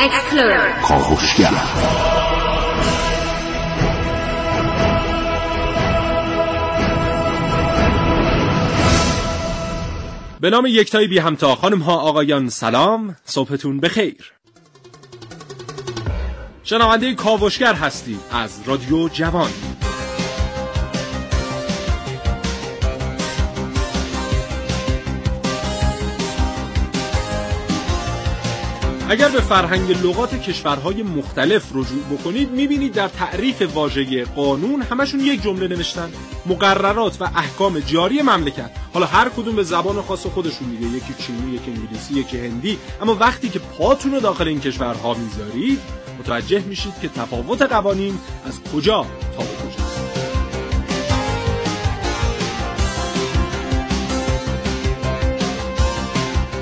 Explorer کاوشگر به نام یکتای بی همتا. خانم ها آقایان سلام. صبحتون بخیر. شنونده کاوشگر هستی از رادیو جوان. اگر به فرهنگ لغات کشورهای مختلف رجوع بکنید می‌بینید در تعریف واژه قانون همشون یک جمله نوشتن. مقررات و احکام جاری مملکت. حالا هر کدوم به زبان خاص خودشون میگه. یکی چینی یکی انگلیسی یکی هندی. اما وقتی که پاتون رو داخل این کشورها می‌ذارید متوجه میشید که تفاوت قوانین از کجا تا به کجا.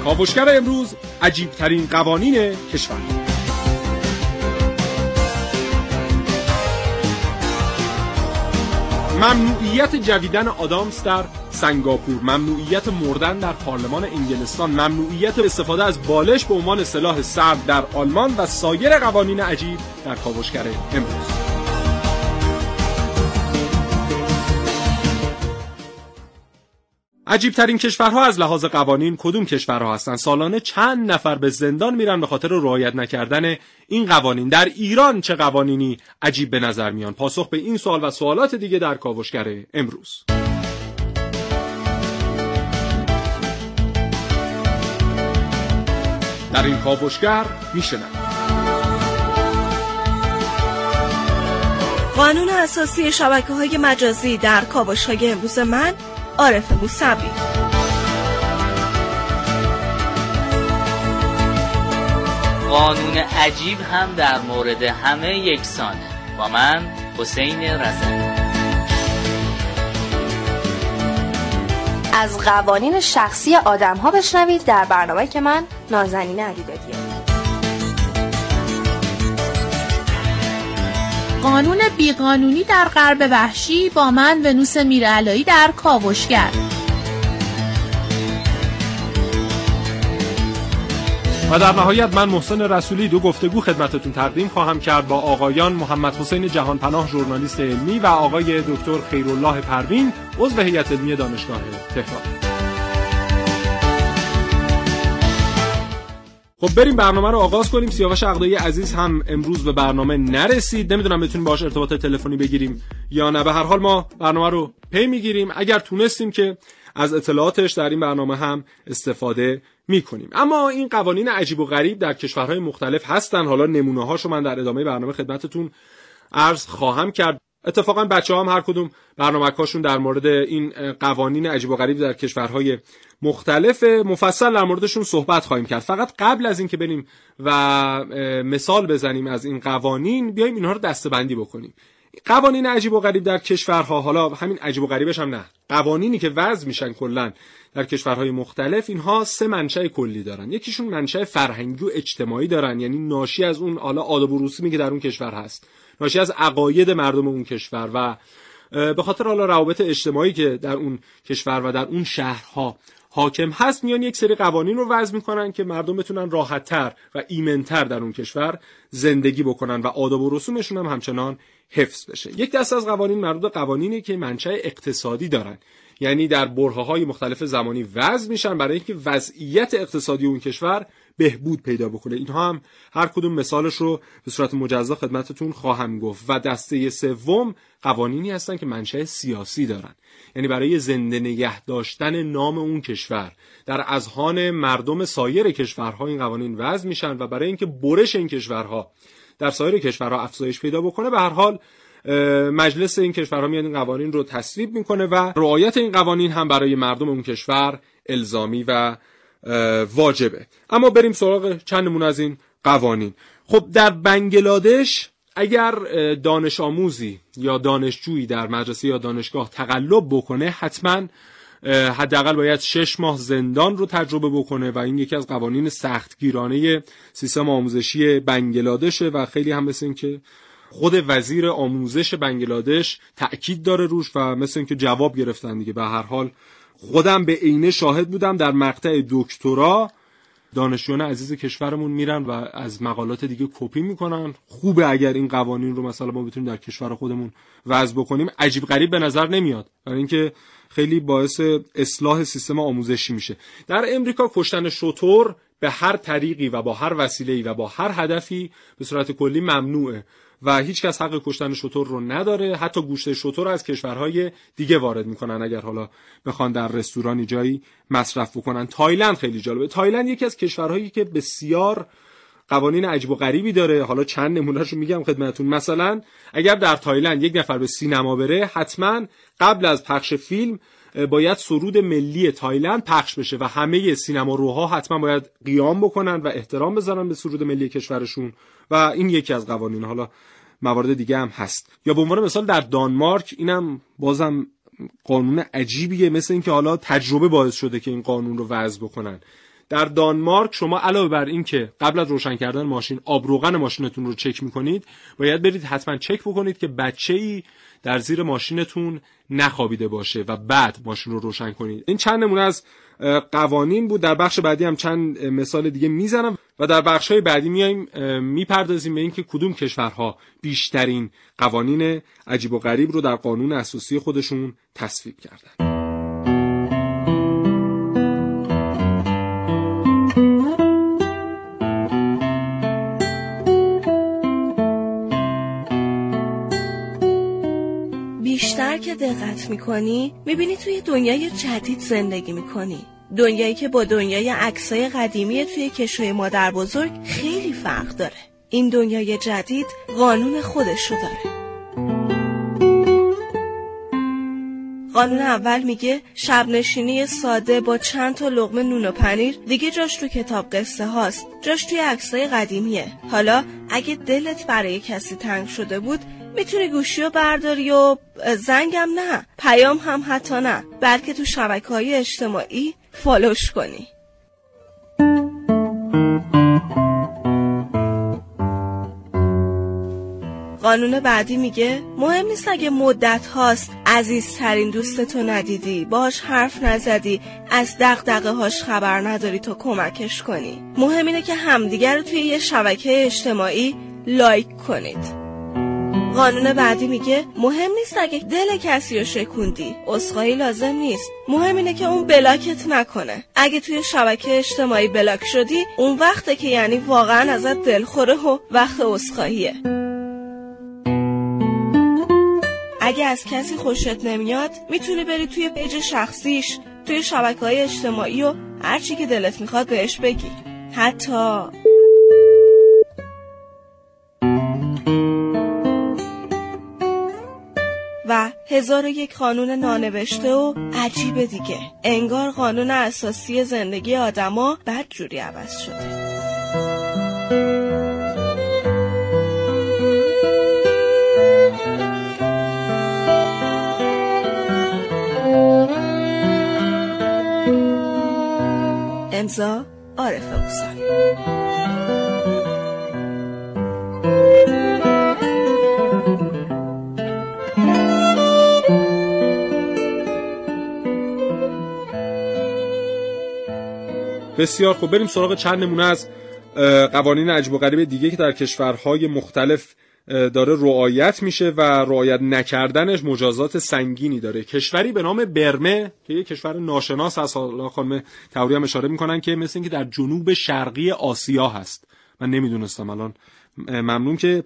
کاوشگر امروز عجیب ترین قوانین کشور. ممنوعیت جویدن آدامس در سنگاپور ممنوعیت مردن در پارلمان انگلستان ممنوعیت استفاده از بالش به عنوان سلاح سرد در آلمان و سایر قوانین عجیب در کاوشگر امروز. عجیب ترین کشورها از لحاظ قوانین کدوم کشورها هستند سالانه چند نفر به زندان میرن به خاطر رعایت نکردن این قوانین؟ در ایران چه قوانینی عجیب به نظر میان؟ پاسخ به این سوال و سوالات دیگه در کاوشگر امروز. در این کاوشگر میشنم. قانون اساسی شبکه های مجازی در کاوش های امروز من عارف موسوی قانون عجیب هم در مورد همه یکسانه. با من حسین رزن. از قوانین شخصی آدم ها بشنوید در برنامه که من نازنین علیدادیه قانون بیقانونی در غرب وحشی با من ونوس میرعلایی در کاوشگر. و در نهایت من محسن رسولی دو گفتگو خدمتتون تقدیم خواهم کرد با آقایان محمد حسین جهانپناه ژورنالیست علمی و آقای دکتر خیرالله پروین عضو هیئت علمی دانشگاه تهران. خب بریم برنامه رو آغاز کنیم. سیاوش عقدایی عزیز هم امروز به برنامه نرسید. نمی‌دونم بتونیم باش ارتباط تلفنی بگیریم یا نه. به هر حال ما برنامه رو پی می‌گیریم. اگر تونستیم که از اطلاعاتش در این برنامه هم استفاده می‌کنیم. اما این قوانین عجیب و غریب در کشورهای مختلف هستن. حالا نمونه هاشو من در ادامه برنامه خدمتتون عرض خواهم کرد. اتفاقا بچه هم هر کدوم برنامه در مورد این قوانین عجیب و غریب در کشورهای مختلف مفصل در موردشون صحبت خواهیم کرد. فقط قبل از اینکه بریم و مثال بزنیم از این قوانین بیایم اینها رو دستبندی بکنیم. قوانین عجیب و غریب در کشورها حالا همین عجیب و غریبش هم نه. قوانینی که وضع میشن کلا در کشورهای مختلف اینها سه منشأ کلی دارن. یکیشون منشأ فرهنگی و اجتماعی دارن یعنی ناشی از اون حالا آداب و رسومی که در اون کشور هست. ناشی از عقاید مردم اون کشور و به خاطر حالا روابط اجتماعی که در اون کشور و در اون شهرها حاکم هست میان یک سری قوانین رو وضع می‌کنن که مردم بتونن راحتتر و ایمنتر در اون کشور زندگی بکنن و آداب و رسومشون هم همچنان حفظ بشه. یک دست از قوانین مربوط قوانینی که منشأ اقتصادی دارن. یعنی در برهه های مختلف زمانی وضع میشن برای اینکه وضعیت اقتصادی اون کشور بهبود پیدا بکنه. اینها هم هر کدوم مثالش رو به صورت مجزا خدمتتون خواهم گفت. و دسته سوم قوانینی هستن که منشأ سیاسی دارن. یعنی برای زنده نگه داشتن نام اون کشور. در اذهان مردم سایر کشورها این قوانین وضع میشن و برای اینکه برش این کشورها در سایر کشورها افزایش پیدا بکنه به هر حال مجلس این کشورها میاد این قوانین رو تصویب می‌کنه و رعایت این قوانین هم برای مردم اون کشور الزامی و واجبه. اما بریم سراغ چند نمونه از این قوانین. خب در بنگلادش اگر دانش آموزی یا دانشجویی در مدرسه یا دانشگاه تقلب بکنه حتما حداقل باید شش ماه زندان رو تجربه بکنه و این یکی از قوانین سختگیرانه سیستم آموزشی بنگلادشه و خیلی هم مثل که خود وزیر آموزش بنگلادش تأکید داره روش و مثل اینکه جواب گرفتن دیگه. به هر حال خودم به عینه شاهد بودم در مقطع دکترا. دانشجویان عزیز کشورمون میرن و از مقالات دیگه کپی می‌کنن. خوبه اگر این قوانین رو مثلا ما بتونیم در کشور خودمون وضع بکنیم. عجیب غریب به نظر نمیاد. برای اینکه خیلی باعث اصلاح سیستم آموزشی میشه. در امریکا کشتن شطور به هر طریقی و با هر وسیله‌ای و با هر هدفی به صورت کلی ممنوعه. و هیچ کس حق کشتن شطور رو نداره. حتی گوشت شطور از کشورهای دیگه وارد می‌کنن. اگر حالا بخوان در رستورانی جایی مصرف بکنن. تایلند خیلی جالبه. تایلند یکی از کشورهایی که بسیار قوانین عجیب و غریبی داره. حالا چند نمونهشو میگم خدمتون مثلا اگر در تایلند یک نفر به سینما بره حتما قبل از پخش فیلم باید سرود ملی تایلند پخش بشه و همه سینما روها حتما باید قیام بکنن و احترام بذارن به سرود ملی کشورشون. و این یکی از قوانین حالا موارد دیگه هم هست. یا به عنوان مثال در دانمارک اینم بازم قانون عجیبیه مثل اینکه حالا تجربه باعث شده که این قانون رو وضع بکنن. در دانمارک شما علاوه بر این که قبل از روشن کردن ماشین آبروغن ماشینتون رو چک می‌کنید باید برید حتما چک بکنید که بچه ای در زیر ماشینتون نخوابیده باشه و بعد ماشین رو روشن کنید. این چند نمونه از قوانین بود. در بخش بعدی هم چند مثال دیگه می‌زنم و در بخش های بعدی میایم می‌پردازیم به اینکه کدوم کشورها بیشترین قوانین عجیب و غریب رو در قانون اساسی خودشون تصویب کردن. که دقت می‌کنی می‌بینی توی دنیای جدید زندگی می‌کنی. دنیایی که با دنیای عکسای قدیمی توی کشوی مادر بزرگ خیلی فرق داره. این دنیای جدید قانون خودشو داره. قانون اول میگه شب نشینی ساده با چند تا لغمه نون و پنیر دیگه جاش تو کتاب قصه هاست. جاش توی عکسای قدیمیه. حالا اگه دلت برای کسی تنگ شده بود می‌تونی گوشی رو برداری و زنگم نه پیام هم حتی نه بلکه تو شبکه های اجتماعی فالوش کنی. قانون بعدی میگه مهم نیست اگه مدت هاست عزیزترین دوستتو ندیدی باش حرف نزدی از دقدقه هاش خبر نداری تو کمکش کنی. مهم اینه که همدیگر رو توی یه شبکه اجتماعی لایک کنید. قانون بعدی میگه مهم نیست اگه دل کسی رو شکوندی اسخایی لازم نیست. مهم اینه که اون بلاکت نکنه. اگه توی شبکه اجتماعی بلاک شدی اون وقته که یعنی واقعا ازت دلخوره و وقت اسخاییه اگه از کسی خوشت نمیاد می‌تونی بری توی پیج شخصیش توی شبکه های اجتماعی و هرچی که دلت می‌خواد بهش بگی. حتی و هزار و یک قانون نانوشته و عجیب دیگه. انگار قانون اساسی زندگی آدما بد جوری عوض شده. امضا عارف موسوی بسیار خوب. بریم سراغ چند نمونه از قوانین عجب و غریب دیگه که در کشورهای مختلف داره رعایت میشه و رعایت نکردنش مجازات سنگینی داره. کشوری به نام برمه که یه کشور ناشناس از حالا خانم توری هم اشاره می‌کنن که مثل اینکه در جنوب شرقی آسیا هست. من نمی‌دونستم الان. ممنون که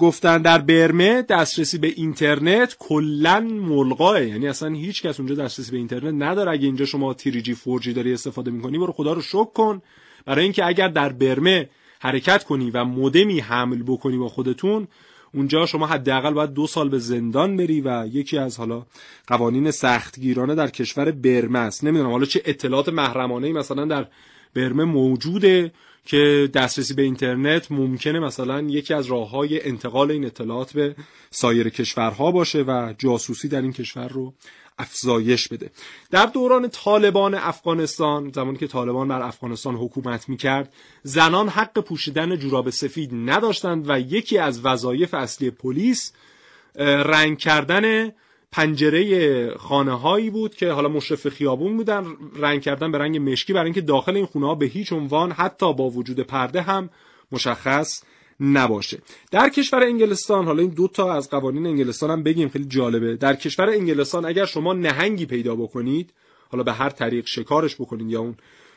گفتن در برمه دسترسی به اینترنت کلا ملغاه. یعنی اصلا هیچ کس اونجا دسترسی به اینترنت نداره. اگه اینجا شما تیریجی فورجی داری استفاده می‌کنی برو خدا رو شک کن. برای اینکه اگر در برمه حرکت کنی و مودمی حمل بکنی با خودتون اونجا شما حداقل باید دو سال به زندان بری و یکی از حالا قوانین سختگیرانه در کشور برمه است. نمی‌دونم حالا چه اطلاعات محرمانه ای مثلا در برمه موجوده. که دسترسی به اینترنت ممکنه مثلا یکی از راه های انتقال این اطلاعات به سایر کشورها باشه و جاسوسی در این کشور رو افزایش بده. در دوران طالبان افغانستان زمانی که طالبان بر افغانستان حکومت می‌کرد زنان حق پوشیدن جوراب سفید نداشتند و یکی از وظایف اصلی پلیس رنگ کردن پنجره خانه هایی بود که حالا مشرف خیابون بودن رنگ کردن به رنگ مشکی برای اینکه داخل این خونه ها به هیچ عنوان حتی با وجود پرده هم مشخص نباشه. در کشور انگلستان حالا این دو تا از قوانین انگلستان هم بگیم خیلی جالبه. در کشور انگلستان اگر شما نهنگی پیدا بکنید حالا به هر طریق شکارش بکنید یا اون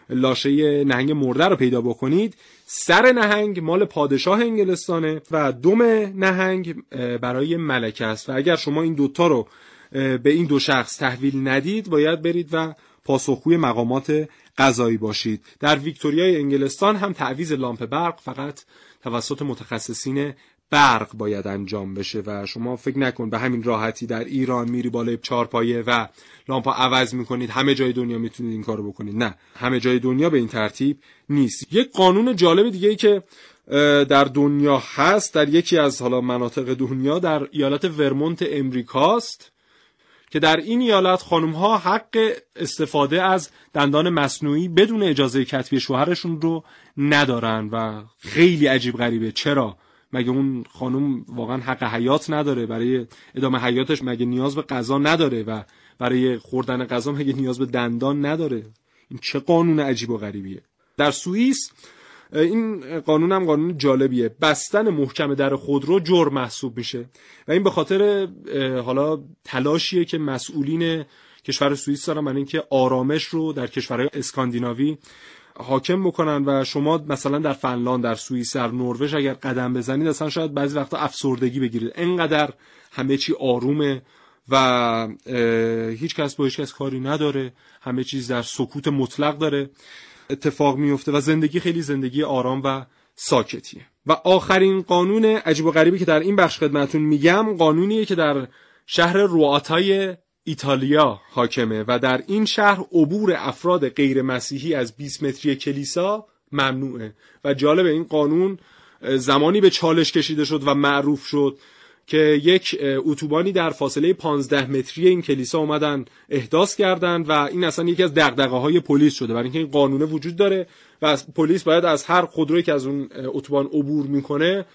لاشه نهنگ مرده رو پیدا بکنید سر نهنگ مال پادشاه انگلستانه و دم نهنگ برای ملکه است. و اگر شما این دوتا رو به این دو شخص تحویل ندید باید برید و پاسخگوی مقامات قضایی باشید. در ویکتوریای انگلستان هم تعویز لامپ برق فقط توسط متخصصین برق باید انجام بشه و شما فکر نکن به همین راحتی در ایران میری بالای چارپایه و لامپا عوض می‌کنید. همه جای دنیا می‌تونید این کارو بکنید. نه همه جای دنیا به این ترتیب نیست. یک قانون جالب دیگه ای که در دنیا هست در یکی از حالا مناطق دنیا در ایالت ورمونت امریکاست. که در این ایالت خانم ها حق استفاده از دندان مصنوعی بدون اجازه کتبی شوهرشون رو ندارن و خیلی عجیب غریبه. چرا؟ مگه اون خانم واقعا حق حیات نداره؟ برای ادامه حیاتش مگه نیاز به غذا نداره و برای خوردن غذا مگه نیاز به دندان نداره؟ این چه قانون عجیب و غریبیه؟ در سوئیس این قانون هم قانون جالبیه. بستن محکم در خودرو جرم محسوب میشه. و این به خاطر حالا تلاشیه که مسئولین کشور سوئیس دارن برای اینکه آرامش رو در کشورهای اسکاندیناوی حاکم بکنن و شما مثلا در فنلاند در سوئیس در نروژ اگر قدم بزنید اصلا شاید بعضی وقتا افسردگی بگیرید. انقدر همه چی آرومه و هیچ کس با هیچ کس کاری نداره. همه چیز در سکوت مطلق داره. اتفاق میفته و زندگی خیلی زندگی آرام و ساکتیه. و آخرین قانون عجیب و غریبی که در این بخش خدمتون میگم قانونیه که در شهر رواتای ایتالیا حاکمه و در این شهر عبور افراد غیر مسیحی از 20 متری کلیسا ممنوعه. و جالب این قانون زمانی به چالش کشیده شد و معروف شد که یک اتوبانی در فاصله 15 متری این کلیسا اومدن احداث کردن و این اصلا یکی از دغدغه های پلیس شده. برای اینکه این قانونه وجود داره و پلیس باید از هر خودرویی که از اون اتوبان عبور می‌کنه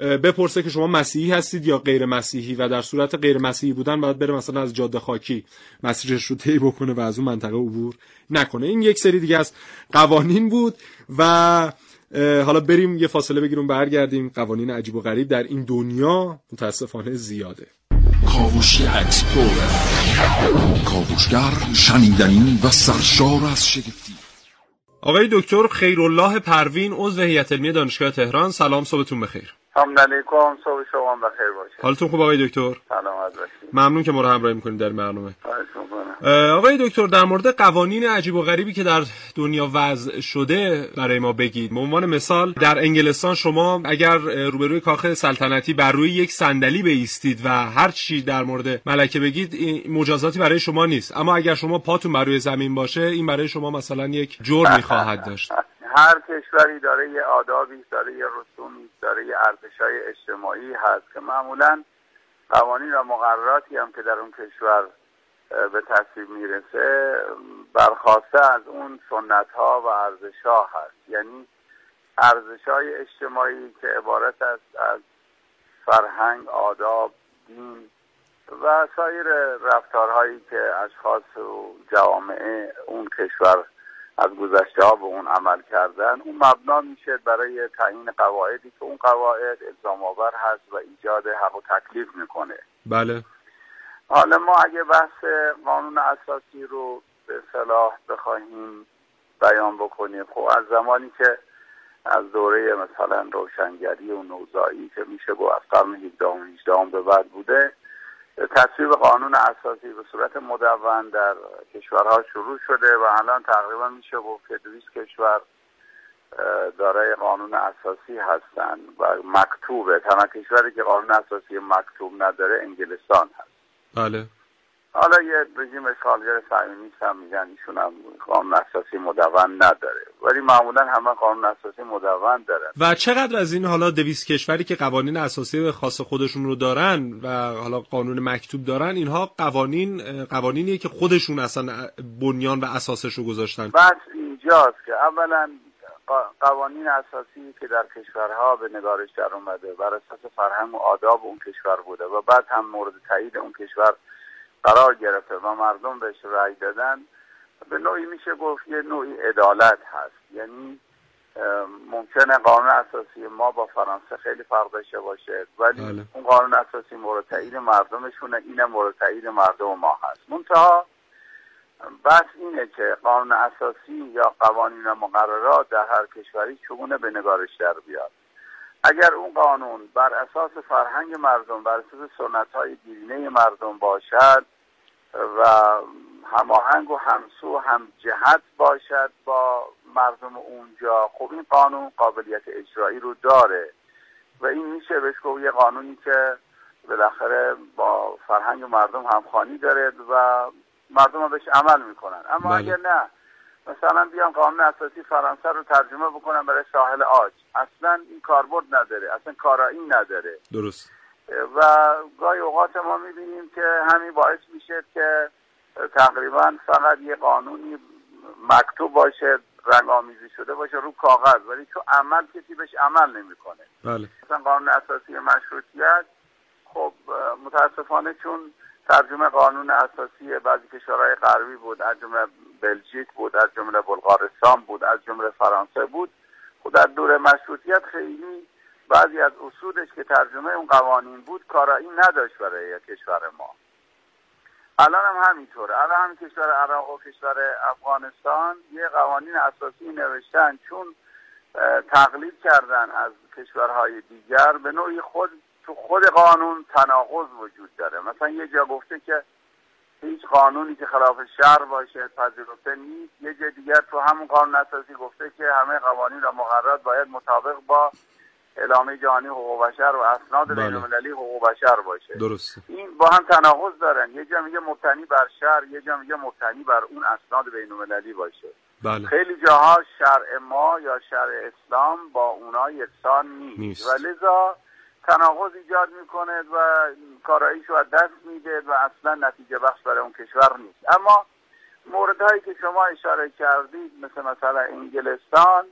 بپرسه که شما مسیحی هستید یا غیر مسیحی و در صورت غیر مسیحی بودن باید بره مثلا از جاده خاکی مسیرش رو طی بکنه و از اون منطقه عبور نکنه. این یک سری دیگه از قوانین بود و حالا بریم یه فاصله بگیریم برگردیم. قوانین عجیب و غریب در این دنیا متاسفانه زیاده. کاوشی explorer کاوشگر شنیدنی و سرشار از شگفتی. آقای دکتر خیرالله پروین عضو هیئت علمی دانشگاه تهران سلام صبحتون بخیر. سلام علیکم صبح شما بخیر باشه. حالتون خوب آقای دکتر؟ سلامت باشید ممنون که ما رو همراهی می‌کنید در برنامه. آقای دکتر در مورد قوانین عجیب و غریبی که در دنیا وضع شده برای ما بگید. به عنوان مثال در انگلستان شما اگر روبروی کاخ سلطنتی بر روی یک صندلی بیستید و هر چی در مورد ملکه بگید مجازاتی برای شما نیست. اما اگر شما پاتون بر روی زمین باشه این برای شما مثلا یک جرمی خواهد داشت. هر کشوری داره یه آدابی داره یه رسومی داره یه ارزش های اجتماعی هست که معمولا قوانین و مقرراتی هم که در اون کشور به تصویب می‌رسه برخواسته از اون سنت ها و ارزش ها هست. یعنی ارزش های اجتماعی که عبارت است از فرهنگ آداب دین و سایر رفتارهایی که اشخاص و جوامع اون کشور از گذشته ها به اون عمل کردن. اون مبنا میشه برای تعیین قواعدی که اون قواعد الزام آور هست و ایجاد حق و تکلیف می‌کنه. بله. حالا ما اگه بحث قانون اساسی رو به صلاح بخواهیم بیان بکنیم خب از زمانی که از دوره مثلا روشنگری و نوزایی که میشه با از قرن 17 و 18 به بعد بوده تصویب قانون اساسی به صورت مدون در کشورها شروع شده و الان تقریبا میشه گفت که 200 کشور دارای قانون اساسی هستند و مکتوبه. تنها کشوری که قانون اساسی مکتوب نداره انگلستان هست. بله. حالا یه رژیم اشغالگر صهیونیست هم میگن ایشون هم قانون اساسی مدون نداره. ولی معمولا همه قانون اساسی مدون دارن. و چقدر از این حالا دویست کشوری که قوانین اساسی خاص خودشون رو دارن و حالا قانون مکتوب دارن اینها قوانین قوانینیه که خودشون اصلا بنیان و اساسش رو گذاشتن. بس اینجاست که اولا قوانین اساسی که در کشورها به نگارش در اومده بر اساس فرهنگ و آداب اون کشور بوده و بعد هم مورد تایید اون کشور قرار گرفته و مردم بهش رأی دادن به نوعی میشه گفت یه نوعی عدالت هست. یعنی ممکنه قانون اساسی ما با فرانسه خیلی فرق داشته باشه ولی بله. اون قانون اساسی مورد تایید مردمشونه اینه مورد تایید مردم ما هست. منتها بس اینه که قانون اساسی یا قوانین مقررات در هر کشوری چگونه به نگارش در بیاد. اگر اون قانون بر اساس فرهنگ مردم بر اساس سنت های دیرینه مردم باشد و هماهنگ و همسو هم جهت باشد با مردم اونجا خب این قانون قابلیت اجرایی رو داره و این میشه بهش گفت یه قانونی که بالاخره با فرهنگ مردم همخوانی داره و مردم بهش عمل می‌کنن اما بله. اگر نه مثلا بیان قانون اساسی فرانسه رو ترجمه بکنن برای ساحل آج. اصلا این کاربرد نداره. اصلا کارایی نداره. درست. و گاهی اوقات ما می‌بینیم که همین باعث میشه که تقریبا فقط یه قانونی مکتوب باشه رنگ آمیزی شده باشه رو کاغذ. ولی تو عمل کسی بهش عمل نمی‌کنه. بله. مثلا قانون اساسی مشروطیت خب متاسفانه چون ترجمه قانون اساسی بعضی کشورهای غربی بود از جمله بلژیک بود از جمله بلغارستان بود از جمله فرانسه بود. خود خب در دور مشروطیت خیلی بعضی از اصولش که ترجمه اون قوانین بود کارایی نداشت برای کشور ما. الان هم همینطوره. الان هم کشور عراق و کشور افغانستان یه قوانین اساسی نوشتن چون تقلید کردن از کشورهای دیگر به نوعی خود تو خود قانون تناقض وجود داره. مثلا یه جا گفته که هیچ قانونی که خلاف شهر باشه پذیرفته نیست. یه جا دیگر تو همون قانون اساسی گفته که همه قوانین و مقررات باید مطابق با اعلامیه جهانی حقوق بشر و اسناد بله. بین‌المللی حقوق بشر باشه. درست این با هم تناقض دارن. یه جا میگه مبتنی بر شهر یه جا میگه مبتنی بر اون اسناد بین‌المللی باشه. بله. خیلی جاها شرع ما یا شرع اسلام با اونا یکسان نیست, نیست. و لذا تناقض ایجاد می‌کنه و کاراییش رو از دست میده و اصلا نتیجه بخش برای اون کشور نیست. اما موردهایی که شما اشاره کردید مثل مثلا انگلستان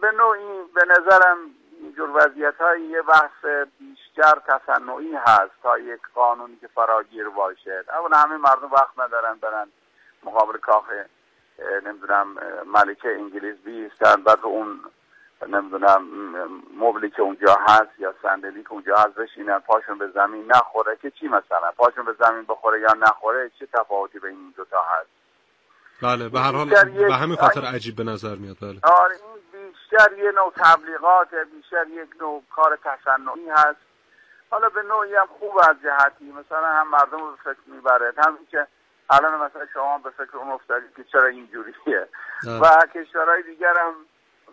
به نوعی به نظرم اینجور وضعیت های یه بحث بیشتر تصنعی هست تا یک قانونی که فراگیر باشد اولا همه مردم وقت ندارن برن مقابل کاخ نمی‌دونم ملکه انگلیس بیستن بعد اون نمی‌دونم مبلی که اونجا هست یا صندلی که اونجا هست بشینن پاشون به زمین نخوره که چی مثلا؟ پاشون به زمین بخوره یا نخوره؟ چه تفاوتی بین این دوتا هست؟ بله به هر حال به همین خاطر عجیب به نظر میاد بله. آره این بیشتر یه نوع تبلیغات بیشتر یک نوع کار تصنعی هست. حالا به نوعی هم خوب از جهتی مثلا هم مردم رو فکر می‌بره. همین که الان مثلا شما به فکر اون افتادید که چرا اینجوریه. و کشورهای دیگر هم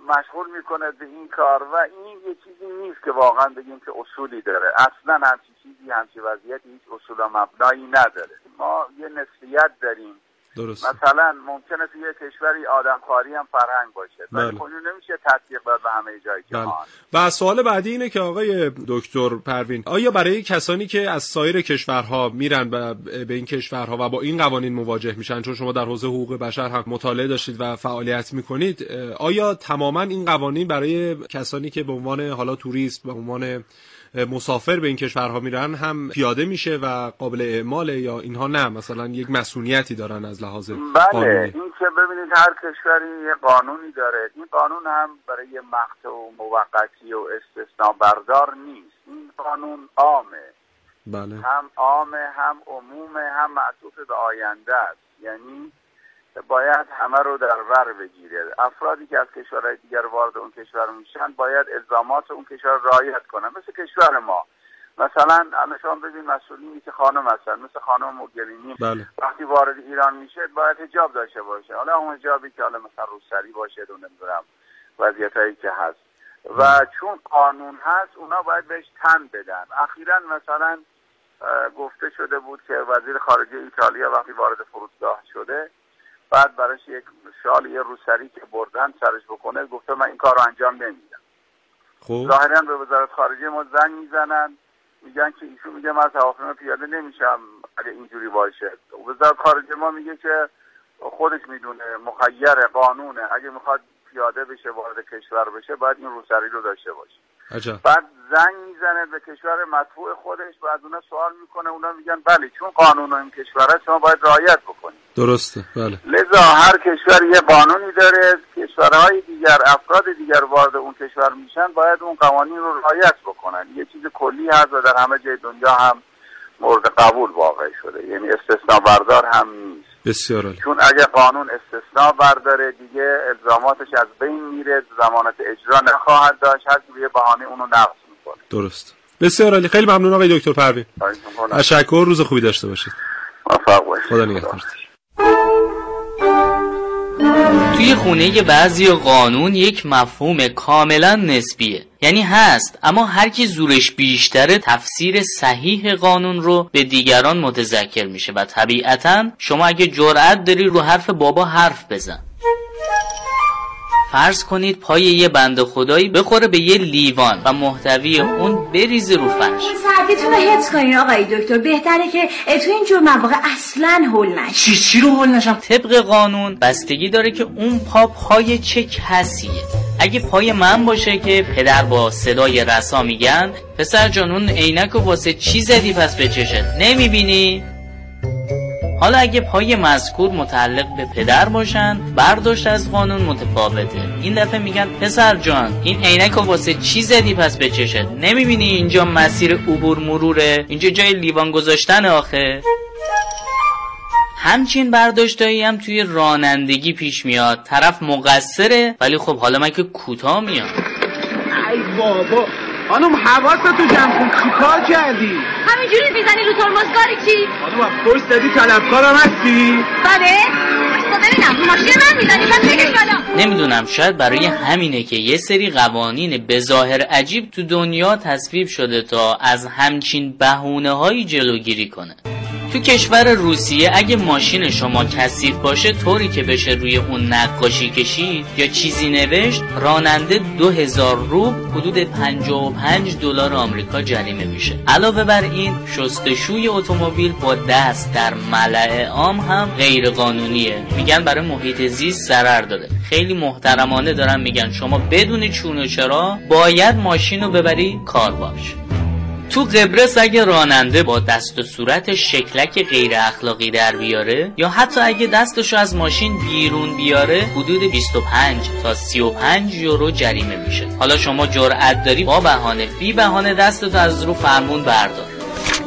مشغول می‌کنه به این کار و این یه چیزی نیست که واقعا بگیم که اصولی داره. اصلا همچی چیزی همچی وضعیتی هیچ اصول و مبنایی نداره. ما یه نسبیت داریم. درست. مثلا ممکنه توی یه کشوری آدمخواری هم فرهنگ باشه ولی بله. خب نمیشه تطبیق داد به همه جای بله. جهان و سوال بعدی اینه که آقای دکتر پروین آیا برای کسانی که از سایر کشورها میرن به این کشورها و با این قوانین مواجه میشن چون شما در حوزه حقوق بشر هم مطالعه داشتید و فعالیت می‌کنید آیا تماما این قوانین برای کسانی که به عنوان حالا توریست به عنوان مسافر به این کشورها میرن هم پیاده میشه و قابل اعمال یا اینها نه. مثلا یک مسئولیتی دارن از لحاظ بله قانونی. این که ببینید هر کشوری یه قانونی داره. این قانون هم برای مقت و موقتی و استثناء بردار نیست. این قانون عامه. بله. هم عامه هم عمومه هم معطوف به آینده است. یعنی باید همه رو در بر بگیره. افرادی که از کشورهای دیگر وارد اون کشور میشن باید الزامات اون کشور رعایت کنن. مثل کشور ما. مثلا شما ببین مسئولینی که خانم هستن مثل خانم موگرینی بله. وقتی وارد ایران میشه باید حجاب داشته باشه. حالا اون حجابی که حالا مثلا روسری باشه و نمی‌دونم وضعیت هایی که هست. و چون قانون هست اونا باید بهش تن بدن. اخیرا مثلا گفته شده بود که وزیر خارجه ایتالیا وقتی وارد فرودگاه شده بعد براش یک شال یه روسری که بردن سرش بکنه گفته من این کار رو انجام نمیدم. خوب ظاهرا به وزارت خارجه ما زنگ می‌زنن میگن که ایشون میگه من هواپیما پیاده نمیشم اگه اینجوری باشه. وزارت خارجه ما میگه که خودش می‌دونه مخیر قانونه. اگه می‌خواد پیاده بشه وارد کشور بشه باید این روسری رو داشته باشه. عجب. بعد زنگ می‌زنه به کشور مطبوع خودش و از اونا سوال می‌کنه اونا میگن بله چون قانون این کشور شما باید رعایت بکنید. درسته بله. لذا هر کشور یه قانونی داره کشورهای دیگر افراد دیگر وارد اون کشور میشن باید اون قوانین رو رعایت بکنن. یه چیز کلی هست و در همه جای دنیا هم مورد قبول واقع شده. یعنی استثناء بردار هم نیست. بسیار عالی. چون اگه قانون استثناء برداره دیگه الزاماتش از بین میره زمانت اجرا نخواهد داشت. هر یه بهانه اونو نقض می‌کنه. درست. بسیار عالی. خیلی ممنون آقای دکتر پروین. تشکر. روز خوبی داشته باشید. موفق باشید. خدا نگهدارت توی خونه بعضی قانون یک مفهوم کاملا نسبیه. یعنی هست اما هر کی زورش بیشتره تفسیر صحیح قانون رو به دیگران متذکر میشه و طبیعتا شما اگه جرأت داری رو حرف بابا حرف بزن. فرض کنید پای یه بند خدایی بخوره به یه لیوان و محتوی اون بریزه رو فرش. ساعتتون رو حفظ کنین آقای دکتر. بهتره که تو این جور مواقع اصلا هول نشین. چی چی رو حل نشم؟ طبق قانون بستگی داره که اون پا پای چه کسیه. اگه پای من باشه که پدر با صدای رسا میگن پسر جان اون عینک و واسه چی زدی پس به چشت؟ نمی‌بینی؟ حالا اگه پای مذکور متعلق به پدر باشن برداشت از قانون متفاوته. این دفعه میگن پسر جان این عینک واسه چی زدی؟ پس به چشت نمی‌بینی اینجا مسیر عبور مروره؟ اینجا جای لیوان گذاشتن آخه. همچین برداشتایی هم توی رانندگی پیش میاد. طرف مقصره ولی خب حالا من که کوتاه میام. ای بابا. خانم حواستو جمع کن. چیکار کردی؟ همینجوری می‌زنی رو ترمز کاری چی؟ خانم از پشت دادی طلبکارم هستی؟ بله؟ ببینم ماشین من می‌زنی بالا. نمی‌دونم شاید برای همینه که یه سری قوانین به ظاهر عجیب تو دنیا تصویب شده تا از همچین بهونه هایی جلوگیری کنه. تو کشور روسیه اگه ماشین شما کثیف باشه طوری که بشه روی اون نقاشی کشید یا چیزی نوشت راننده 2000 روب حدود 55 دلار آمریکا جریمه میشه. علاوه بر این شستشوی اتومبیل با دست در ملع عام هم غیر قانونیه میگن برای محیط زیست ضرر داره. خیلی محترمانه دارن میگن شما بدون چون و چرا باید ماشین رو ببری کار باش. تو قبرس اگه راننده با دست و صورت شکلک غیر اخلاقی در بیاره؟ یا حتی اگه دستشو از ماشین بیرون بیاره حدود 25 تا 35 یورو جریمه میشه. حالا شما جرأت داری با بهانه بی بهانه دستتو از رو فرمون بردار.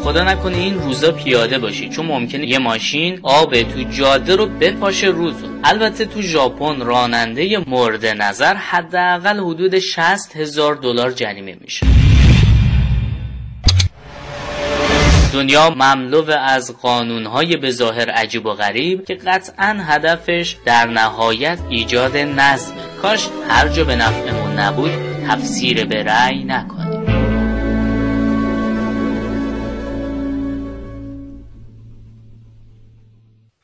خدا نکنه این روزا پیاده باشی چون ممکنه یه ماشین آب تو جاده رو بپاشه روزو. البته تو ژاپن راننده مورد نظر حداقل حدود 60 هزار دلار جریمه میشه. دنیا مملو از قانونهای به ظاهر عجیب و غریب که قطعا هدفش در نهایت ایجاد نظمه کاش هر جا به نفعمون نبود تفسیر به رأی نکنیم.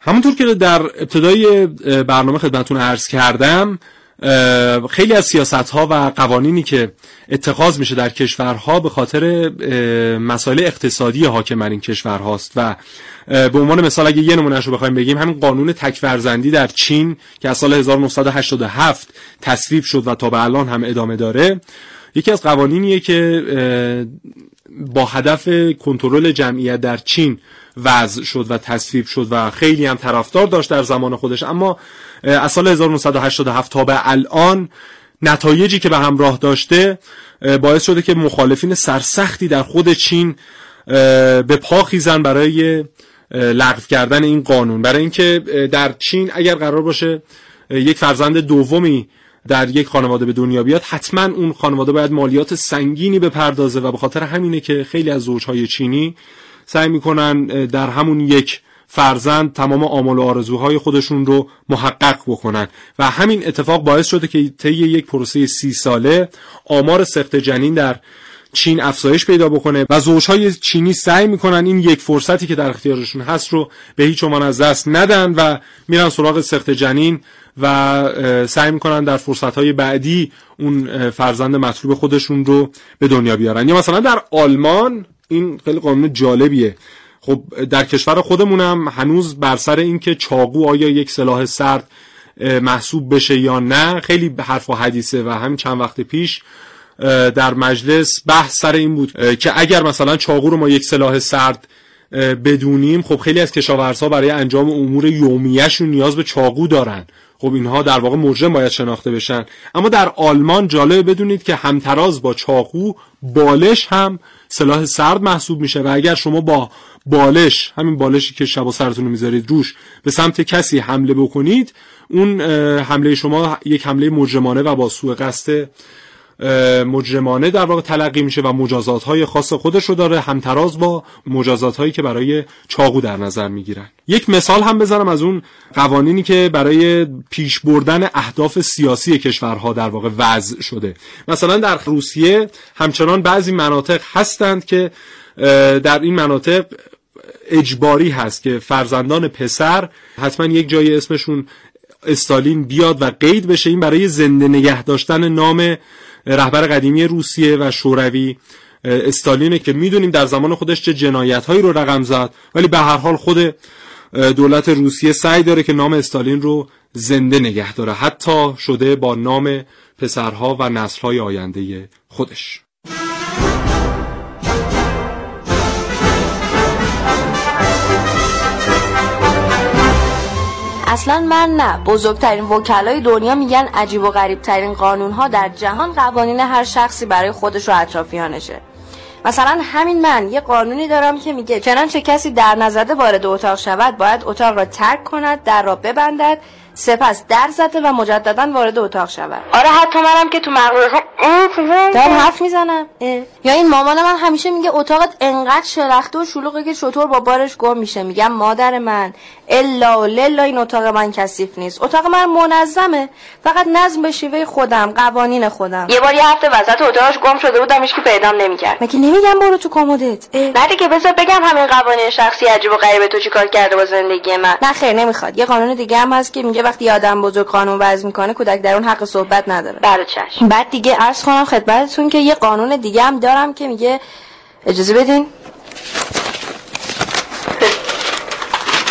همونطور که در ابتدای برنامه خدمتون عرض کردم خیلی از سیاست ها و قوانینی که اتخاذ میشه در کشورها به خاطر مسائل اقتصادی حاکم بر این کشورهاست. و به عنوان مثال اگه یه نمونهش رو بخوایم بگیم همین قانون تکفرزندی در چین که از سال 1987 تصویب شد و تا به الان هم ادامه داره یکی از قوانینیه که با هدف کنترل جمعیت در چین وضع شد و تصویب شد و خیلی هم طرفدار داشت در زمان خودش. اما از سال 1987 تا به الان نتایجی که به همراه داشته باعث شده که مخالفین سرسختی در خود چین به پا خیزن برای لغو کردن این قانون. برای اینکه در چین اگر قرار باشه یک فرزند دومی در یک خانواده به دنیا بیاد حتما اون خانواده باید مالیات سنگینی بپردازه و به خاطر همینه که خیلی از زوجهای چینی سعی می‌کنن در همون یک فرزند تمام آمال و آرزوهای خودشون رو محقق بکنن. و همین اتفاق باعث شده که طی یک پروسه سی ساله آمار سخت جنین در چین افزایش پیدا بکنه و زوجهای چینی سعی می‌کنن این یک فرصتی که در اختیارشون هست رو به هیچ عنوان از دست ندن و میرن سراغ سخت جنین. و سعی می‌کنن در فرصتهای بعدی اون فرزند مطلوب خودشون رو به دنیا بیارن. یا مثلا در آلمان این خیلی قانون جالبیه. خب در کشور خودمونم هنوز بر سر اینکه چاقو آیا یک سلاح سرد محسوب بشه یا نه خیلی حرف و حدیثه و همین چند وقت پیش در مجلس بحث سر این بود که اگر مثلا چاقو رو ما یک سلاح سرد بدونیم خب خیلی از کشاورزها برای انجام امور یومیهشون نیاز به چاقو دارن. خب اینها در واقع مجرم باید شناخته بشن. اما در آلمان جالب بدونید که همتراز با چاقو بالش هم سلاح سرد محسوب میشه و اگر شما با بالش همین بالشی که شب و سرتون می‌ذارید روش به سمت کسی حمله بکنید اون حمله شما یک حمله مجرمانه و با سوء قصد مجرمانه در واقع تلقی میشه و مجازات های خاص خودش رو داره همتراز با مجازات هایی که برای چاقو در نظر می‌گیرن. یک مثال هم بزنم از اون قوانینی که برای پیش بردن اهداف سیاسی کشورها در واقع وضع شده. مثلا در روسیه همچنان بعضی مناطق هستند که در این مناطق اجباری هست که فرزندان پسر حتما یک جای اسمشون استالین بیاد و قید بشه. این برای زنده نگه داشتن نام رهبر قدیمی روسیه و شوروی استالینه که می‌دونیم در زمان خودش چه جنایت هایی رو رقم زد ولی به هر حال خود دولت روسیه سعی داره که نام استالین رو زنده نگه داره. حتی شده با نام پسرها و نسلهای آینده خودش. اصلا من نه. بزرگترین وکلای دنیا میگن عجیب و غریب ترین قانون ها در جهان قوانین هر شخصی برای خودش و اطرافیانشه. مثلا همین من. یه قانونی دارم که میگه چنانچه کسی در نزده وارد اتاق شود باید اتاق را ترک کند در را ببندد. سپس در زده و مجددا وارد اتاق شود. آره حتی منم که تو مغرب دارم حرف می‌زنم. یا این مامان من همیشه میگه اتاقت انقدر شلخته و شلوغه که شطور با بارش گم میشه. میگم مادر من الا للا این اتاق من کثیف نیست. اتاق من منظمه. فقط نظم به شیوه خودم قوانین خودم. یه بار یه هفته وسط اتاقش گم شده بودم که پیدام نمی‌کرد. مگه نمیگم برو تو کمدت؟ نه دیگه بذار بگم همین قوانین شخصی عجیب و غریب تو چیکار کرده با زندگی من؟ نه خیر نمی‌خواد. یه قانون دیگه هم هست که میگه وقتی آدم بزرگ قانون وضع می‌کنه کودک در اون حق صحبت نداره. بله چشم. بعد دیگه عرض کنم خدمتتون که یه قانون دیگه هم دارم که میگه اجازه بدین.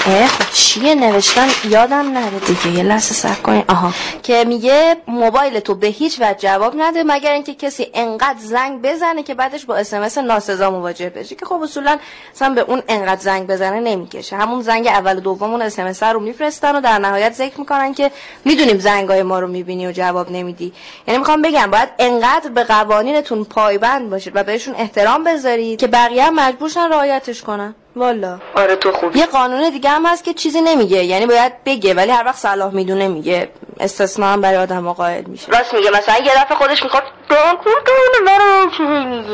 اه خب. چیه نوشتن؟ یادم نره دیگه. یه لحظه سر کنین. آها. که میگه موبایل تو به هیچ وجه جواب نده مگر اینکه کسی انقدر زنگ بزنه که بعدش با اسمس ناسزا مواجه بشه. که خب اصولا مثلا به اون انقدر زنگ بزنه نمی‌کشه. همون زنگ اول و دوم اون اسمس رو میفرستن و در نهایت ذکر می‌کنن که می‌دونیم زنگای ما رو می‌بینی و جواب نمیدی. یعنی می‌خوام بگم باید انقدر به قوانینتون پایبند باشید و بهشون احترام بذارید که بقیه هم مجبورشن رعایتش کنن. والا. آره تو خوب. یه قانون دیگه هم هست که چیزی نمیگه. یعنی باید بگه ولی هر وقت صلاح می‌دونه میگه. استثنا هم برای آدم قائل میشه. راست میگه. مثلا یه دفعه خودش می‌خواد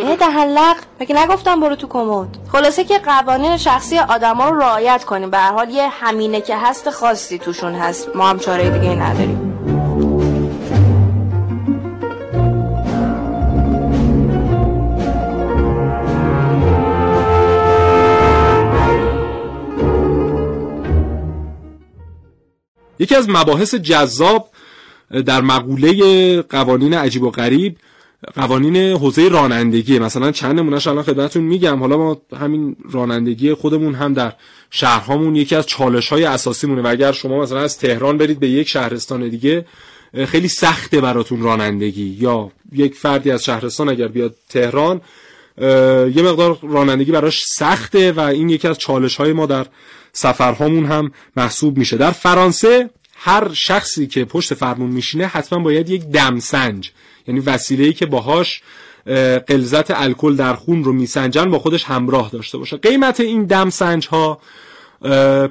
ای دهلق. مگه نگفتم برو تو کمد؟ خلاصه که قوانین شخصی آدما رو رعایت کنیم. به هر حال یه همینه که هست خاصی توشون هست. ما هم چاره دیگه نداریم. یکی از مباحث جذاب در مقوله قوانین عجیب و غریب قوانین حوزه رانندگی. مثلا چند نمونهش الان خدمتتون میگم. حالا ما همین رانندگی خودمون هم در شهرهامون یکی از چالش های اساسی مونه و اگر شما مثلا از تهران برید به یک شهرستان دیگه خیلی سخته براتون رانندگی. یا یک فردی از شهرستان اگر بیاد تهران یه مقدار رانندگی براش سخته و این یکی از چالش های ما در سفرهامون هم محسوب میشه. در فرانسه هر شخصی که پشت فرمون میشینه حتما باید یک دمسنج یعنی وسیله‌ای که باهاش قلزت الکل در خون رو میسنجن با خودش همراه داشته باشه. قیمت این دمسنج ها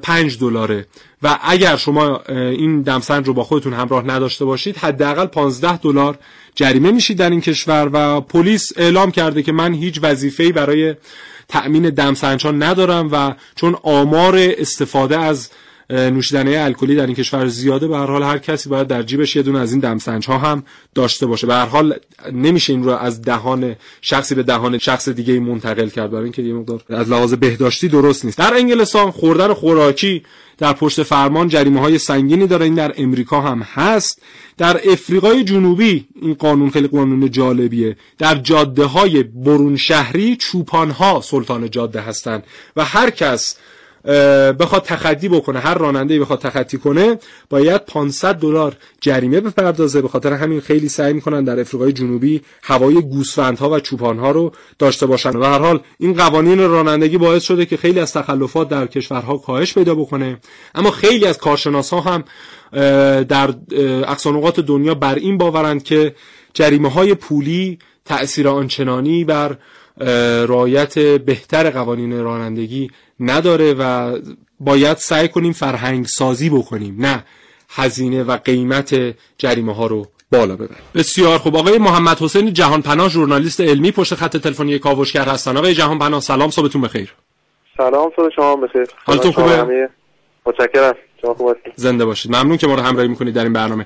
پنج دلاره. و اگر شما این دمسنج رو با خودتون همراه نداشته باشید حداقل 15 دلار جریمه میشید در این کشور و پلیس اعلام کرده که من هیچ وظیفه‌ای برای تأمین دمسنج ها ندارم و چون آمار استفاده از نوشیدنی الکلی در این کشور زیاده. به هر حال هر کسی باید در جیبش یه دونه از این دمسنج ها هم داشته باشه. به هر حال نمیشه این رو از دهان شخصی به دهان شخص دیگه منتقل کرد. برای اینکه یه مقدار از لحاظ بهداشتی درست نیست. در انگلستان خوردن خوراکی در پشت فرمان جریمه های سنگینی داره. این در امریکا هم هست. در افریقای جنوبی این قانون خیلی قانون جالبیه. در جاده های برون شهری چوپان ها سلطان جاده هستند و هر کس بخواد تخطی بکنه هر راننده بخواد تخطی کنه باید 500 دلار جریمه بپردازه. به خاطر همین خیلی سعی می‌کنن در افریقای جنوبی هوای گوسفندها و چوپانها رو داشته باشن. و هر حال این قوانین رانندگی باعث شده که خیلی از تخلفات در کشورها کاهش پیدا بکنه. اما خیلی از کارشناس ها هم در اقصانقات دنیا بر این باورند که جریمه های پولی تأثیر آنچنانی بر رایت بهتر قوانین رانندگی نداره و باید سعی کنیم فرهنگ سازی بکنیم نه هزینه و قیمت جریمه ها رو بالا ببریم. بسیار خوب. آقای محمد حسین جهان پناه ژورنالیست علمی پشت خط تلفنی کاوشگر هستن. آقای جهان پناه سلام صبحتون بخیر. سلام صبح شما بخیر. حالتون خوبه؟ متشکرم. شما زنده باشید. ممنون که ما رو همراهی می‌کنید در این برنامه.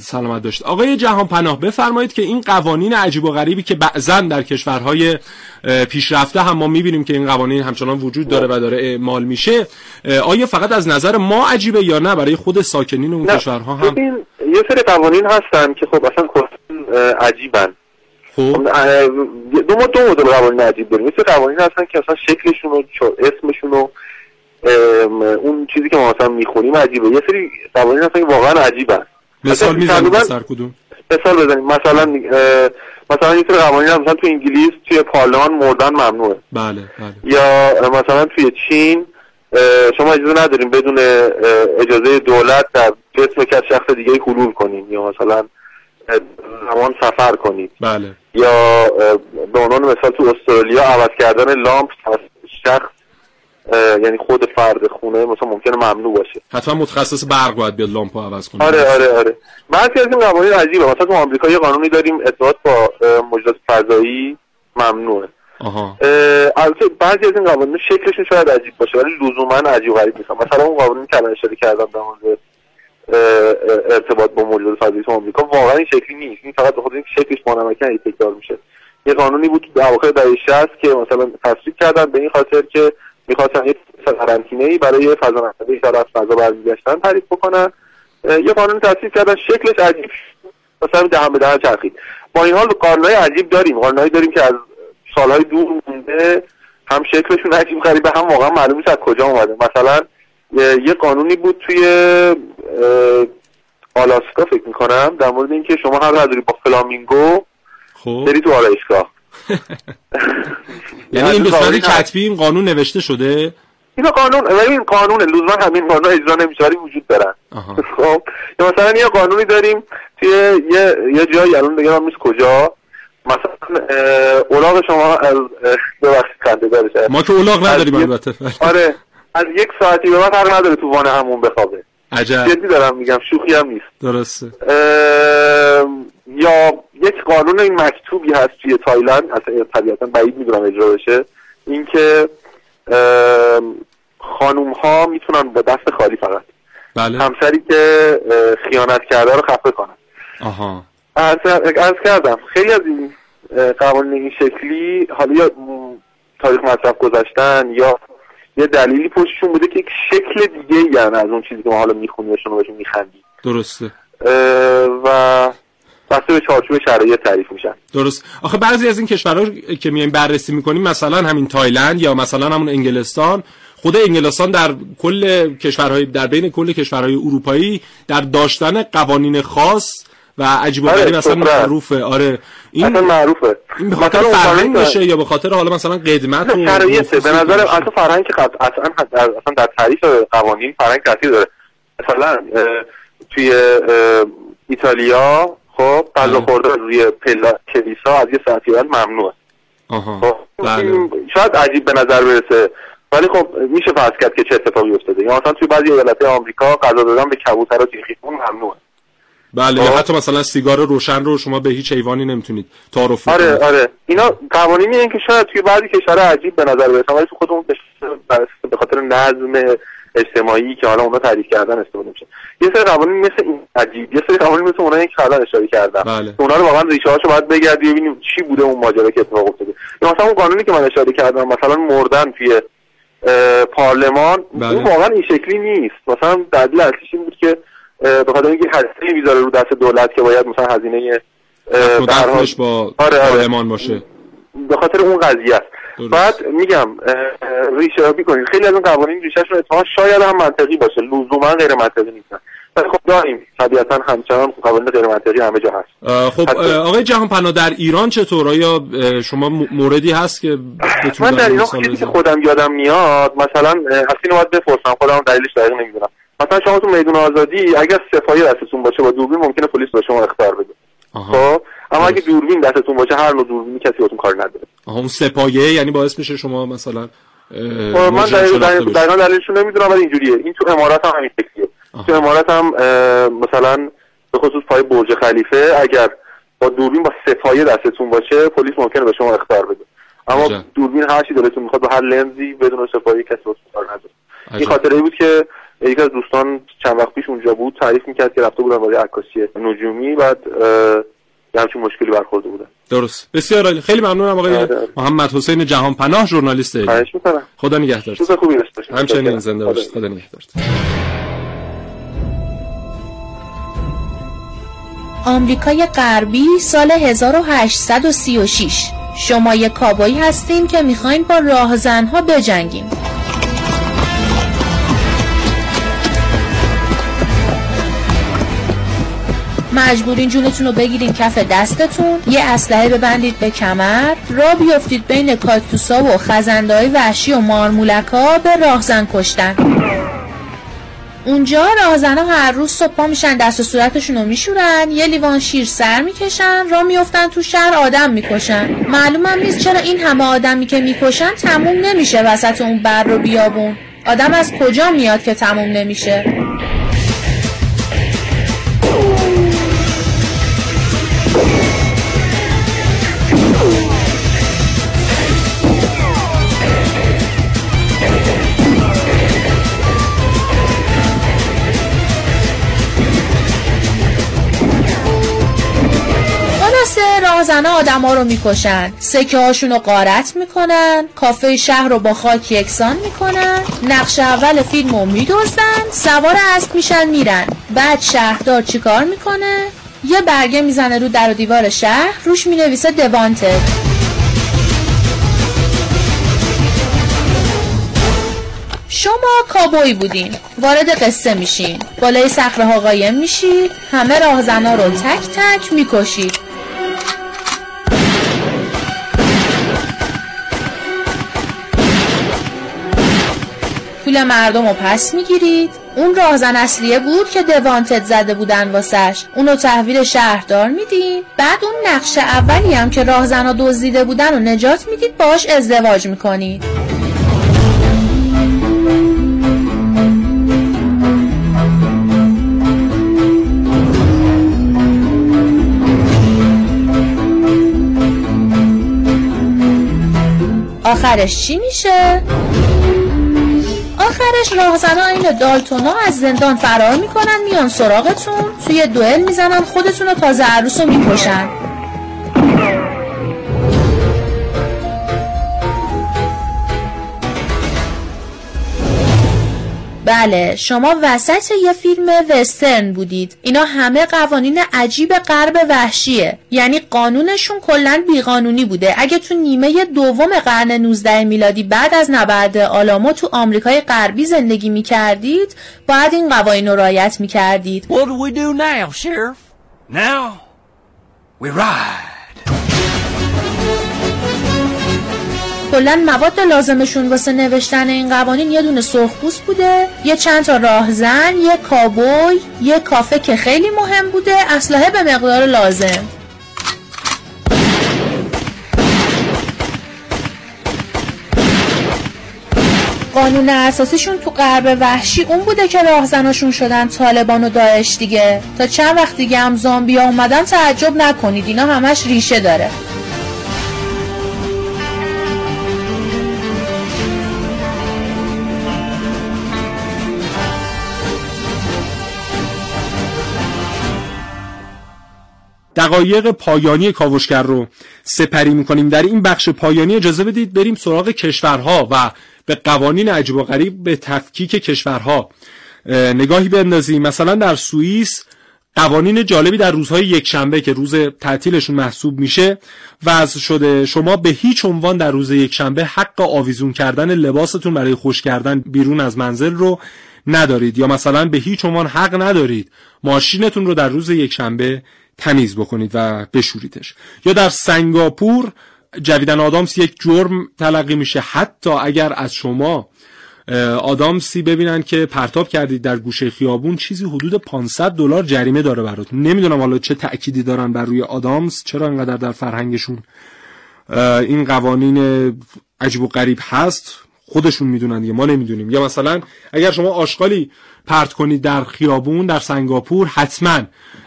سلامت داشت. آقای جهان پناه بفرمایید که این قوانین عجیب و غریبی که بعضا در کشورهای پیشرفته هم ما می‌بینیم که این قوانین همچنان وجود داره و داره اعمال میشه آیا فقط از نظر ما عجیبه یا نه؟ برای خود ساکنین اون کشورها هم؟ یه سری قوانین هستن که خب اصلا عجیبن. خب. دو ما دو مدل قوانین عجیب داریم. مثل قوانین هستن که اصلا شکلشون و اسمشون و اون چیزی که ما مثلا می‌خونیم عجیبه. یه سری قوانین هستن که واقعا عجیبن مثال می‌زنید سر کدوم؟ مثال بزنیم. مثلا مثلا یه سری قوانین مثلا تو انگلیس توی پارلمان مردن ممنوعه. بله بله. یا مثلا توی چین شما اجازه نداریم بدون اجازه دولت در جسم که شخص دیگه حلول کنیم یا مثلا زمان سفر کنید بله. یا به عنوان مثال تو استرالیا عوض کردن لامپ شخص یعنی خود فرد خونه مثلا ممکنه ممنوع باشه. حتما متخصص برق باید بیاد لامپو عوض کنه. آره آره آره. بعضی از این قوانین عجیبه. مثلا تو آمریکا یه قانونی داریم ارتباط با موجودات فضایی ممنوعه. آها. البته بعضی از این قوانین شکلشون شاید عجیب باشه ولی لزوما عجیب غریب نیست مثلا اون قوانینی که الان اشاره کردم در مورد ارتباط با موجودات فضایی تو آمریکا واقعا این شکلی نیست. این فقط به خاطر اینکه شکلش بانمکی تکرار میشه. یه قانونی بود تو اواخر دهه 60 که مثلا تصویب کردن به این خاطر که می‌خواستن یه قرنطینه ای برای فضانورده که از فضا برمیگشتن تعریف بکنن. یه قانون تصویب کردن شکلش عجیب مثلا دهن به دهن چرخید. با این حال قانونهای عجیب داریم. قانونهایی داریم که از سالهای دور مونده هم شکلشون عجیب غریبه هم واقعا معلوم نیست از کجا اومده. مثلا یه قانونی بود توی آلاسکا فکر می‌کنم در مورد اینکه شما حق نداری با فلامینگو خب. بری تو آرایشگاه. یعنی این صورت کتبی این قانون نوشته شده؟ این قانون این قانون لزوما همین قانون اجرا نمیشه وجود دارن خب یا مثلا یه قانونی داریم توی یه یه جایی الان دیگه من کجا. مثلا اولاغ شما از ببخشید خنده داره ما که اولاغ نداریم البته آره از یک ساعتی به بعد حق نداره تو وانه همون بخوابه. عجب. جدی دارم میگم شوخی هم نیست. درسته. یا یک قانون این مکتوبی هست توی تایلند اصلا طبیعتا بعید می‌دونم اجرا بشه اینکه خانوم ها می‌تونن با دست خالی فقط. بله. همسری که خیانت کرده رو خفه کنن. آها. از کردم خیلی از این قوانین این شکلی حالا یا تاریخ مصرف گذاشتن یا یه دلیلی پشتشون بوده که یک شکل دیگه یعنی از اون چیزی که ما حالا می‌خونیم و بهشون میخندیم درسته. و بسته به چارچوب شرایط تعریف میشن. درست. آخه بعضی از این کشورها که میایم بررسی می‌کنیم مثلا همین تایلند یا مثلا همون انگلستان خود انگلستان در کل کشورهای در بین کل کشورهای اروپایی در داشتن قوانین خاص و عجیب و آره، غریب اصلا. معروفه. آره. این اصلا معروفه. این به خاطر فرهنگ باشه یا به خاطر حالا مثلا قدمت و شرایطه به نظر؟ اصلا فرهنگ که اصلا در اصلا در تعریف قوانین فرهنگ تاثیر داره. مثلا توی ایتالیا خب غذا بله. خوردن روی پلا کلیسا از یه ساعتی بعد ممنوعه. خب بله. شاید عجیب به نظر برسه. ولی خب میشه فرض کرد که چه اتفاقی افتاده. یا مثلا توی بعضی ایالت آمریکا غذا دادن به کبوتر و تیخیتون ممنوعه. بله یا خب. حتی مثلا سیگار روشن رو شما به هیچ حیوانی نمی‌تونید تعارف آره آره. اینا قوانینی این که شاید توی بعضی کشورها عجیب به نظر برسن ولی تو خودمون به خاطر نظم اجتماعی که حالا اونا تعریف کردن استفاده میشه یه سری قوانین مثل این عجیب یه سری قوانین مثل اونایی که الان اشاره کردم بله. اونا رو واقعا ریشه هاشو باید بگردی ببینیم چی بوده اون ماجرا که اتفاق افتاده مثلا اون قانونی که من اشاره کردم مثلا مردن توی پارلمان بله. اون واقعا این شکلی نیست مثلا دلیل اصلیش این بود که به خاطر اینکه هزینه می‌ذاره رو دست دولت که باید مثلا هزینه دخلش با آره، آره. پارلمان باشه به خاطر اون قضیه است بعد میگم ریشه یابی کنید خیلی از این قوانین ریشهشون اتفاقا شاید هم منطقی باشه. لزوما غیر منطقی نیستن. ولی خب داریم. طبیعتا همچنان قوانین غیر منطقی همه جا هست. خب آقای جهان پناه در ایران چطور؟ آیا شما موردی هست که من در ایران چیزی که خودم یادم میاد مثلا اینو باید بپرسم. خودم دلیلش دقیق نمی‌دونم. مثلا شما تو میدون آزادی اگر سپاهی دستتون باشه با دوربین ممکنه پلیس به شما اختار بده. خب اما اگه دوربین دستتون باشه هر نوع دوربینی کسی بهتون کار نداره. آها اون سپایه یعنی باعث میشه شما مثلا من دقیقا دلیلشو نمی‌دونم ولی اینجوریه. این تو امارات هم همین شکلیه. تو امارات هم مثلا به خصوص پای برج خلیفه اگر با دوربین با سپایه دستتون باشه پلیس ممکنه به شما اختار بده. اما. دوربین هر چی دلتون می‌خواد با هر لنزی بدون سپایه کسی بهتون کار نداره. این خاطره بود که یکی از دوستان چند وقت پیش اونجا بود تعریف می‌کرد که رفته بودن برای عکاسی نجومی بعد یه همچین مشکلی برخورده بودن. درست. بسیار عالی. خیلی ممنونم آقای محمد حسین جهان پناه ژورنالیست ایران خدا نگهدار. خوبی داشته باشید. همچنین زنده باشید. خدا نگهدار. آمریکای غربی سال 1836 شما یک کابایی هستین که می‌خواین با راهزنها بجنگین مجبورین جونتون رو بگیرین کف دستتون. یه اسلحه ببندید به کمر. را بیافتید بین کاکتوسا و خزنده های وحشی و مارمولکا به راهزن کشتن. اونجا راهزنا هر روز صبح میشن دست و صورتشون رو میشورن. یه لیوان شیر سر می‌کشن را میفتن تو شهر آدم می‌کشن. معلومم نیست چرا این همه آدمی که می‌کشن تموم نمیشه وسط اون بر رو بیابون. آدم از کجا میاد که تموم نمیشه؟ راهزنه آدم ها رو می‌کشن. سکه هاشون رو قارت می‌کنن. کافه شهر رو با خاک یکسان می‌کنن. نقش اول فیلم رو میدوزن سوار اسب میشن میرن. بعد شهردار چیکار می‌کنه؟ یه برگه می‌زنه رو در و دیوار شهر. روش می‌نویسه دوانتد شما کابوی بودین. وارد قصه میشین. بالای صخره ها قایم میشید. همه راهزنا رو تک تک می‌کشید. پول مردم رو پس می‌گیرید. اون راهزن اصلیه بود که دوانتد زده بودن واسش. اونو تحویل شهردار میدین. بعد اون نقشه اولی هم که راهزن ها دزدیده بودن و نجات می‌دید باش ازدواج می‌کنید. آخرش چی میشه؟ آخرش راهزنا این دالتونا از زندان فرار می‌کنن میان سراغتون توی دوئل می‌زنن خودتون رو تازه عروس رو می‌کشن. بله شما وسط یه فیلم وسترن بودید اینا همه قوانین عجیب غرب وحشیه یعنی قانونشون کلا بیقانونی بوده اگه تو نیمه دوم قرن 19 میلادی بعد از نبرد آلامو تو آمریکای غربی زندگی می‌کردید باید این قوانین رو رعایت می‌کردید What do we do now, Sheriff? Now we ride. کلا مواد لازمشون واسه نوشتن این قوانین یه دونه سرخپوست بوده یه چند تا راهزن یه کابوی یه کافه که خیلی مهم بوده اسلحه به مقدار لازم. قانون اساسیشون تو غرب وحشی اون بوده که راهزناشون شدن طالبان و داعش دیگه. تا چند وقت دیگه هم زامبیا اومدن تعجب نکنید اینا همش ریشه داره. دقایق پایانی کاوشگر رو سپری می‌کنیم. در این بخش پایانی اجازه بدید بریم سراغ کشورها و به قوانین عجیب و غریب به تفکیک کشورها. نگاهی بندازیم. مثلا در سوئیس قوانین جالبی در روزهای یک شنبه که روز تعطیلشون محسوب میشه وضع شده. شما به هیچ عنوان در روز یک شنبه حق آویزون کردن لباستون برای خوش کردن بیرون از منزل رو ندارید یا مثلا به هیچ عنوان حق ندارید. ماشینتون رو در روز یک شنبه تمیز بکنید و بشوریدش. یا در سنگاپور جویدن آدامس یک جرم تلقی میشه. حتی اگر از شما آدامسی ببینن که پرتاب کردید در گوشه خیابون چیزی حدود 500 دلار جریمه داره براتون نمی‌دونم حالا چه تأکیدی دارن بر روی آدامس چرا انقدر در فرهنگشون این قوانین عجیب و غریب هست. خودشون می‌دونن دیگه ما نمی‌دونیم. یا مثلا اگر شما آشغالی پرت کنید در خیابون در سنگاپور حتما.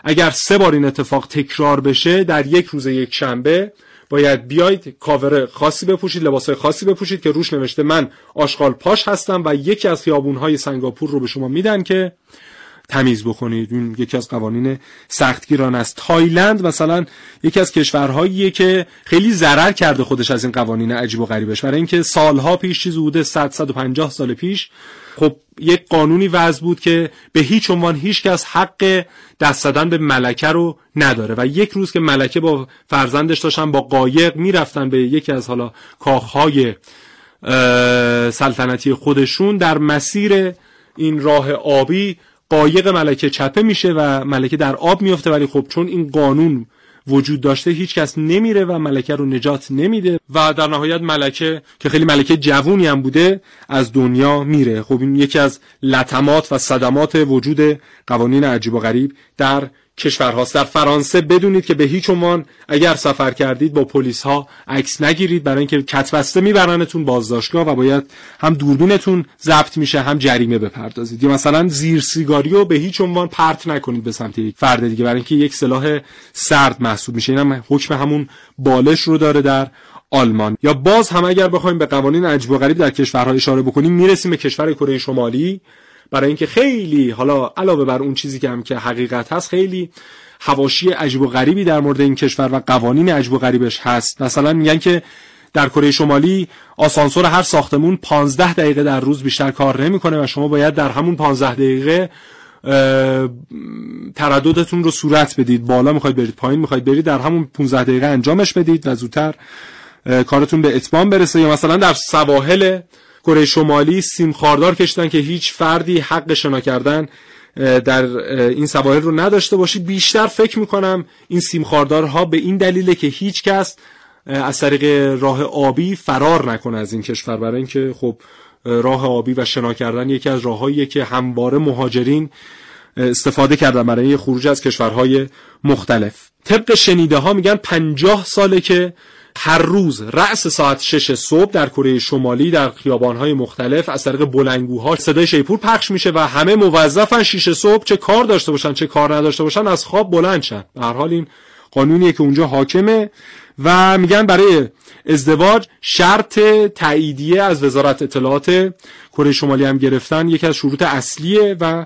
اگر سه بار این اتفاق تکرار بشه در یک روز یک شنبه باید بیاید کاور خاصی بپوشید لباس خاصی بپوشید که روش نوشته من آشغال پاش هستم و یکی از خیابونهای سنگاپور رو به شما میدن که تمیز بکنید. این یکی از قوانین سختگیران است. تایلند مثلا یکی از کشورهاییه که خیلی ضرر کرده خودش از این قوانین عجیب و غریبش. برای اینکه سالها پیش چیز بوده 100 150 سال پیش خب یک قانونی وضع بود که به هیچ عنوان هیچ کس حق دست زدن به ملکه رو نداره و یک روز که ملکه با فرزندش داشتن با قایق می‌رفتن به یکی از حالا کاخهای سلطنتی خودشون در مسیر این راه آبی قایق ملکه چپه میشه و ملکه در آب میفته ولی خب چون این قانون وجود داشته هیچ کس نمیره و ملکه رو نجات نمیده و در نهایت ملکه که خیلی ملکه جوونی هم بوده از دنیا میره. خب این یکی از لطمات و صدمات وجود قوانین عجیب و غریب در کشورهاست در فرانسه بدونید که به هیچ عنوان اگر سفر کردید با پلیس ها عکس نگیرید. برای اینکه کتبسته میبرنتون بازداشتگاه و باید هم دوربینتون ضبط میشه هم جریمه بپردازید. یا مثلا زیر سیگاری رو به هیچ عنوان پرت نکنید به سمت یک فرد دیگه. برای اینکه یک سلاح سرد محسوب میشه. اینم حکم همون بالش رو داره در آلمان. یا باز هم اگر بخوایم به قوانین عجیب و غریب در کشورها اشاره بکنیم می‌رسیم به کشور کره شمالی. برای اینکه خیلی حالا علاوه بر اون چیزی که هم که حقیقت هست خیلی حواشی عجیب و غریبی در مورد این کشور و قوانین عجیب و غریبش هست. مثلا میگن که در کره شمالی آسانسور هر ساختمون 15 دقیقه در روز بیشتر کار نمی‌کنه و شما باید در همون 15 دقیقه ترددتون رو صورت بدید. بالا می‌خواید برید پایین می‌خواید برید در همون 15 دقیقه انجامش بدید و زودتر کارتون به اتمام برسه. یا مثلا در سواحل کره شمالی سیم خاردار کشیدن که هیچ فردی حق شنا کردن در این سواحل رو نداشته باشی. بیشتر فکر می‌کنم این سیم خاردارها به این دلیله که هیچ کس از طریق راه آبی فرار نکنه از این کشور. برای اینکه خب راه آبی و شنا کردن یکی از راههاییه که همواره مهاجرین استفاده کردن برای خروج از کشورهای مختلف. طبق شنیده ها میگن پنجاه ساله که هر روز رأس ساعت شش صبح در کره شمالی در خیابانهای مختلف از طریق بلنگوها صدای شیپور پخش میشه و همه موظفن شیش صبح چه کار داشته باشن چه کار نداشته باشن از خواب بلند شن. به حال این قانونیه که اونجا حاکمه. و میگن برای ازدواج شرط تاییدیه از وزارت اطلاعات کره شمالی هم گرفتن. یکی از شروط اصلیه و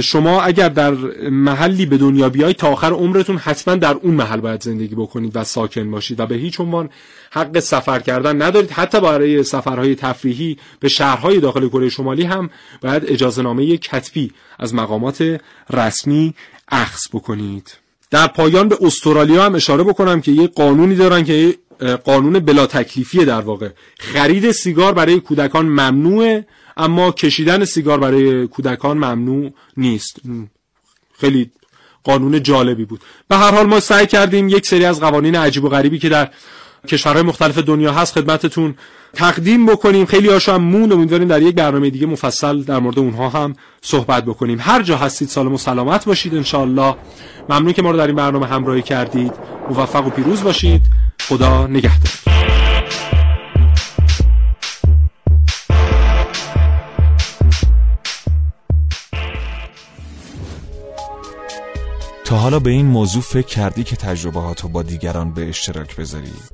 شما اگر در محلی به دنیا بیایید تا آخر عمرتون حتما در اون محل باید زندگی بکنید و ساکن باشید و به هیچ عنوان حق سفر کردن ندارید. حتی برای سفرهای تفریحی به شهرهای داخل کره شمالی هم باید اجازه نامه کتبی از مقامات رسمی اخذ بکنید. در پایان به استرالیا هم اشاره بکنم که یه قانونی دارن که قانون بلا تکلیفیه در واقع. خرید سیگار برای کودکان ممنوعه اما کشیدن سیگار برای کودکان ممنوع نیست. خیلی قانون جالبی بود. به هر حال ما سعی کردیم یک سری از قوانین عجیب و غریبی که در کشورهای مختلف دنیا هست خدمتتون تقدیم بکنیم. خیلی هاشو هم مون امیدواریم در یک برنامه دیگه مفصل در مورد اونها هم صحبت بکنیم. هر جا هستید سالم و سلامت باشید انشاءالله. ممنون که ما رو در این برنامه همراهی کردید. موفق و پیروز باشید. خدا نگهدار. تا حالا به این موضوع فکر کردی که تجربه با دیگران به اشتراک بذاری؟